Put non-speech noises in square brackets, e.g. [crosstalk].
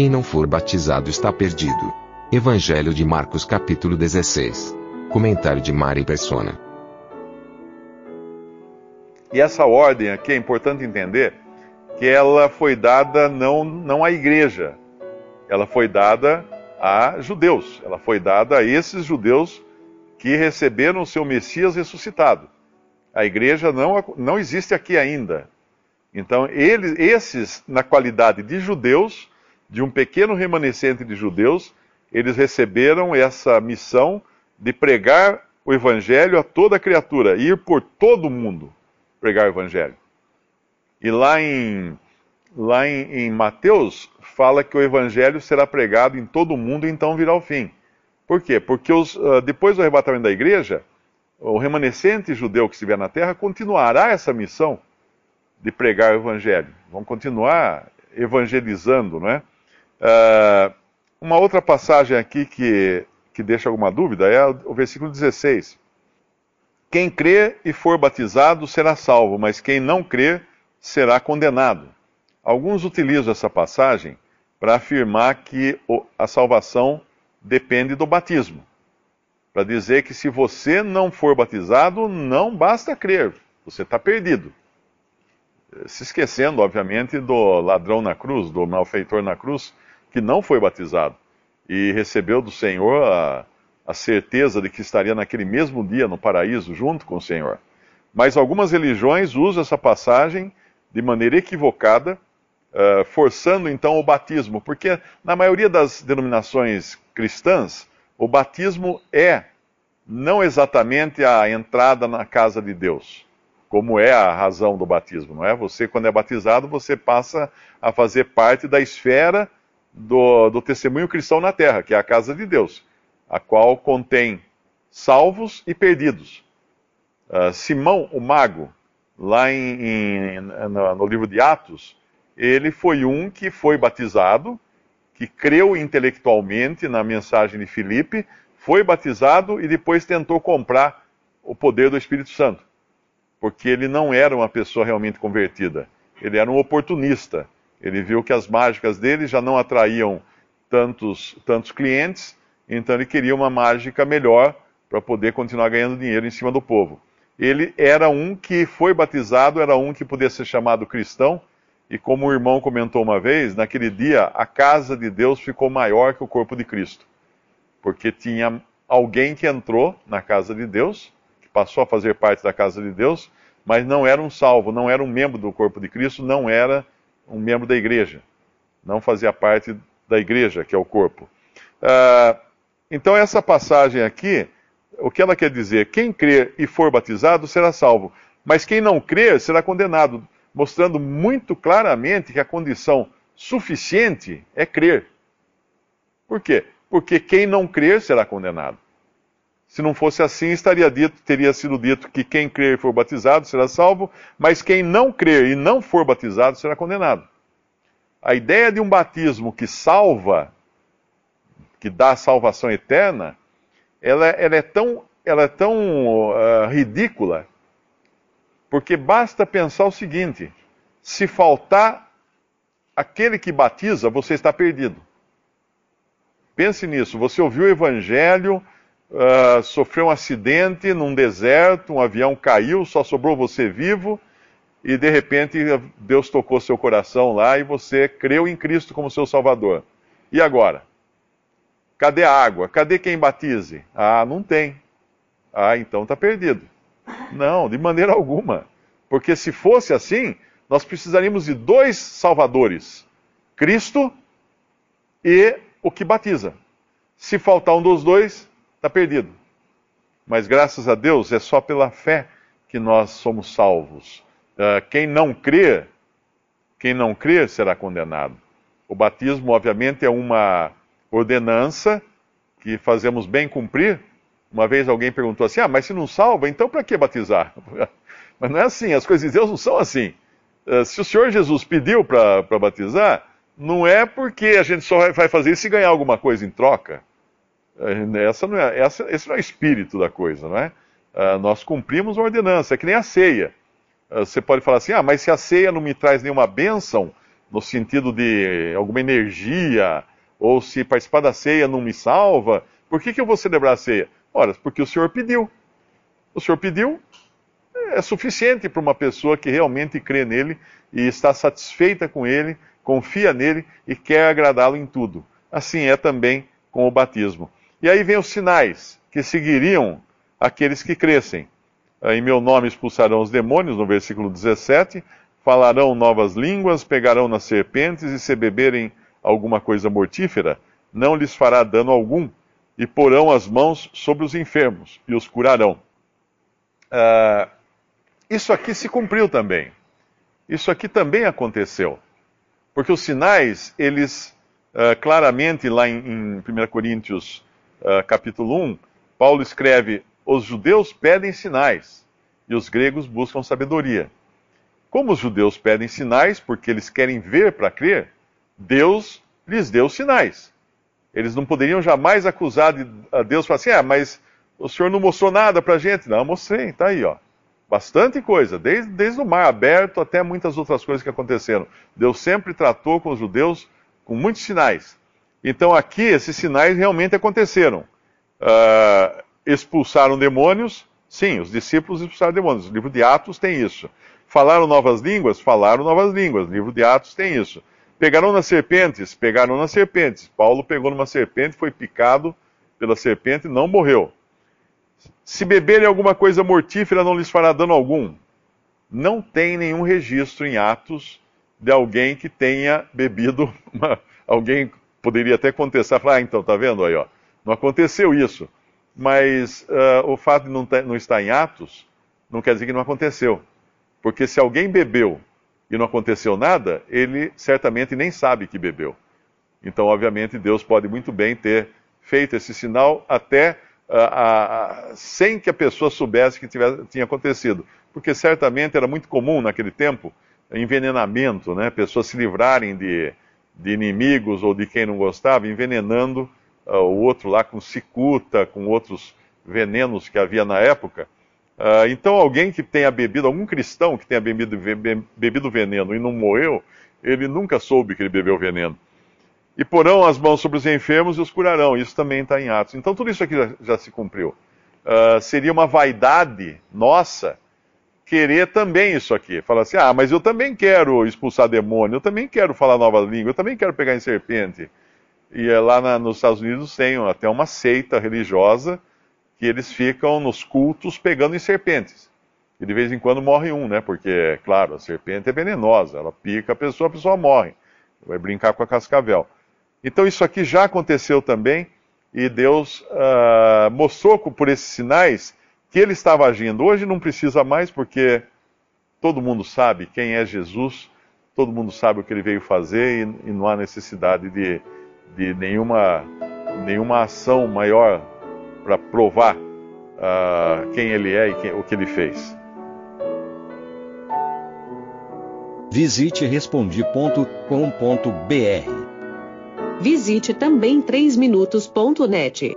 Quem não for batizado está perdido. Evangelho de Marcos capítulo 16. Comentário de Mari Persona. E essa ordem aqui é importante entender que ela foi dada não, não à igreja, ela foi dada a judeus, ela foi dada a esses judeus que receberam o seu Messias ressuscitado. A igreja não, não existe aqui ainda. Então, eles, esses, na qualidade de judeus, de um pequeno remanescente de judeus, eles receberam essa missão de pregar o evangelho a toda criatura, ir por todo o mundo pregar o evangelho. E lá em, lá em, em Mateus, fala que o evangelho será pregado em todo o mundo e então virá o fim. Por quê? Porque os, uh, depois do arrebatamento da igreja, o remanescente judeu que estiver na terra continuará essa missão de pregar o evangelho. Vão continuar evangelizando, não é? Uh, uma outra passagem aqui que, que deixa alguma dúvida é o versículo 16. Quem crê e for batizado será salvo, mas quem não crê será condenado. Alguns utilizam essa passagem para afirmar que a salvação depende do batismo. Para dizer que se você não for batizado, não basta crer, você está perdido. Se esquecendo, obviamente, do ladrão na cruz, do malfeitor na cruz, que não foi batizado e recebeu do Senhor a, a certeza de que estaria naquele mesmo dia no paraíso junto com o Senhor. Mas algumas religiões usam essa passagem de maneira equivocada, uh, forçando então o batismo, porque na maioria das denominações cristãs, o batismo é não exatamente a entrada na casa de Deus, como é a razão do batismo, não é? Você, quando é batizado, você passa a fazer parte da esfera do, do testemunho cristão na terra, que é a casa de Deus, a qual contém salvos e perdidos. Uh, Simão, o mago, lá em, em, no, no livro de Atos, ele foi um que foi batizado, que creu intelectualmente na mensagem de Filipe, foi batizado e depois tentou comprar o poder do Espírito Santo. Porque ele não era uma pessoa realmente convertida. Ele era um oportunista. Ele viu que as mágicas dele já não atraíam tantos, tantos clientes, então ele queria uma mágica melhor para poder continuar ganhando dinheiro em cima do povo. Ele era um que foi batizado, era um que podia ser chamado cristão, e como o irmão comentou uma vez, naquele dia a casa de Deus ficou maior que o corpo de Cristo. Porque tinha alguém que entrou na casa de Deus, que passou a fazer parte da casa de Deus, mas não era um salvo, não era um membro do corpo de Cristo, não era um membro da igreja. Não fazia parte da igreja, que é o corpo. Uh, então, essa passagem aqui, o que ela quer dizer? Quem crer e for batizado será salvo, mas quem não crer será condenado mostrando muito claramente que a condição suficiente é crer. Por quê? Porque quem não crer será condenado. Se não fosse assim, estaria dito, teria sido dito que quem crer e for batizado será salvo, mas quem não crer e não for batizado será condenado. A ideia de um batismo que salva, que dá salvação eterna, ela, ela é tão, ela é tão uh, ridícula porque basta pensar o seguinte: se faltar aquele que batiza, você está perdido. Pense nisso. Você ouviu o evangelho, uh, sofreu um acidente num deserto, um avião caiu, só sobrou você vivo, e de repente Deus tocou seu coração lá e você creu em Cristo como seu Salvador. E agora? Cadê a água? Cadê quem batize? Ah, não tem. Ah, então está perdido. Não, de maneira alguma. Porque se fosse assim, nós precisaríamos de dois salvadores: Cristo e o que batiza. Se faltar um dos dois, está perdido. Mas graças a Deus é só pela fé que nós somos salvos. Uh, quem não crê, quem não crê será condenado. O batismo, obviamente, é uma ordenança que fazemos bem cumprir. Uma vez alguém perguntou assim: ah, mas se não salva, então para que batizar? [laughs] mas não é assim, as coisas de Deus não são assim. Uh, se o Senhor Jesus pediu para batizar, não é porque a gente só vai fazer isso e ganhar alguma coisa em troca. Eh, essa não é, essa, esse não é o espírito da coisa, não é? Uh, nós cumprimos uma ordenança, é que nem a ceia. Uh, você pode falar assim, ah, mas se a ceia não me traz nenhuma bênção, no sentido de alguma energia, ou se participar da ceia não me salva, por que, que eu vou celebrar a ceia? Ora, porque o Senhor pediu. O Senhor pediu, é suficiente para uma pessoa que realmente crê nele e está satisfeita com ele, confia nele e quer agradá-lo em tudo. Assim é também com o batismo. E aí vem os sinais que seguiriam aqueles que crescem. Em meu nome expulsarão os demônios, no versículo 17, falarão novas línguas, pegarão nas serpentes, e se beberem alguma coisa mortífera, não lhes fará dano algum, e porão as mãos sobre os enfermos, e os curarão. Uh, isso aqui se cumpriu também. Isso aqui também aconteceu. Porque os sinais, eles uh, claramente, lá em, em 1 Coríntios uh, capítulo 1, Paulo escreve: Os judeus pedem sinais e os gregos buscam sabedoria. Como os judeus pedem sinais porque eles querem ver para crer, Deus lhes deu sinais. Eles não poderiam jamais acusar de, a Deus e falar assim: ah, mas o senhor não mostrou nada para a gente. Não, mostrei, está aí, ó. Bastante coisa, desde, desde o mar aberto até muitas outras coisas que aconteceram. Deus sempre tratou com os judeus com muitos sinais. Então aqui esses sinais realmente aconteceram. Uh, expulsaram demônios, sim, os discípulos expulsaram demônios. O livro de Atos tem isso. Falaram novas línguas? Falaram novas línguas. O livro de Atos tem isso. Pegaram nas serpentes? Pegaram nas serpentes. Paulo pegou numa serpente, foi picado pela serpente e não morreu. Se beberem alguma coisa mortífera, não lhes fará dano algum. Não tem nenhum registro em Atos de alguém que tenha bebido [laughs] uma, alguém poderia até contestar, falar, ah, então, tá vendo aí, ó, não aconteceu isso. Mas uh, o fato de não, ter, não estar em Atos não quer dizer que não aconteceu. Porque se alguém bebeu e não aconteceu nada, ele certamente nem sabe que bebeu. Então, obviamente, Deus pode muito bem ter feito esse sinal até uh, uh, sem que a pessoa soubesse que tivesse, tinha acontecido. Porque certamente era muito comum naquele tempo envenenamento, né? pessoas se livrarem de, de inimigos ou de quem não gostava, envenenando uh, o outro lá com cicuta, com outros venenos que havia na época. Uh, então, alguém que tenha bebido, algum cristão que tenha bebido, bebido veneno e não morreu, ele nunca soube que ele bebeu veneno. E porão as mãos sobre os enfermos e os curarão. Isso também está em Atos. Então, tudo isso aqui já, já se cumpriu. Uh, seria uma vaidade nossa querer também isso aqui. Falar assim, ah, mas eu também quero expulsar demônio, eu também quero falar nova língua, eu também quero pegar em serpente. E é lá na, nos Estados Unidos tem até uma seita religiosa que eles ficam nos cultos pegando em serpentes. E de vez em quando morre um, né? Porque, claro, a serpente é venenosa, ela pica a pessoa, a pessoa morre. Vai brincar com a cascavel. Então isso aqui já aconteceu também, e Deus uh, mostrou por esses sinais que ele estava agindo. Hoje não precisa mais, porque todo mundo sabe quem é Jesus, todo mundo sabe o que ele veio fazer e, e não há necessidade de, de nenhuma, nenhuma ação maior para provar uh, quem ele é e quem, o que ele fez. Visite respondi.com.br. Visite também 3minutos.net.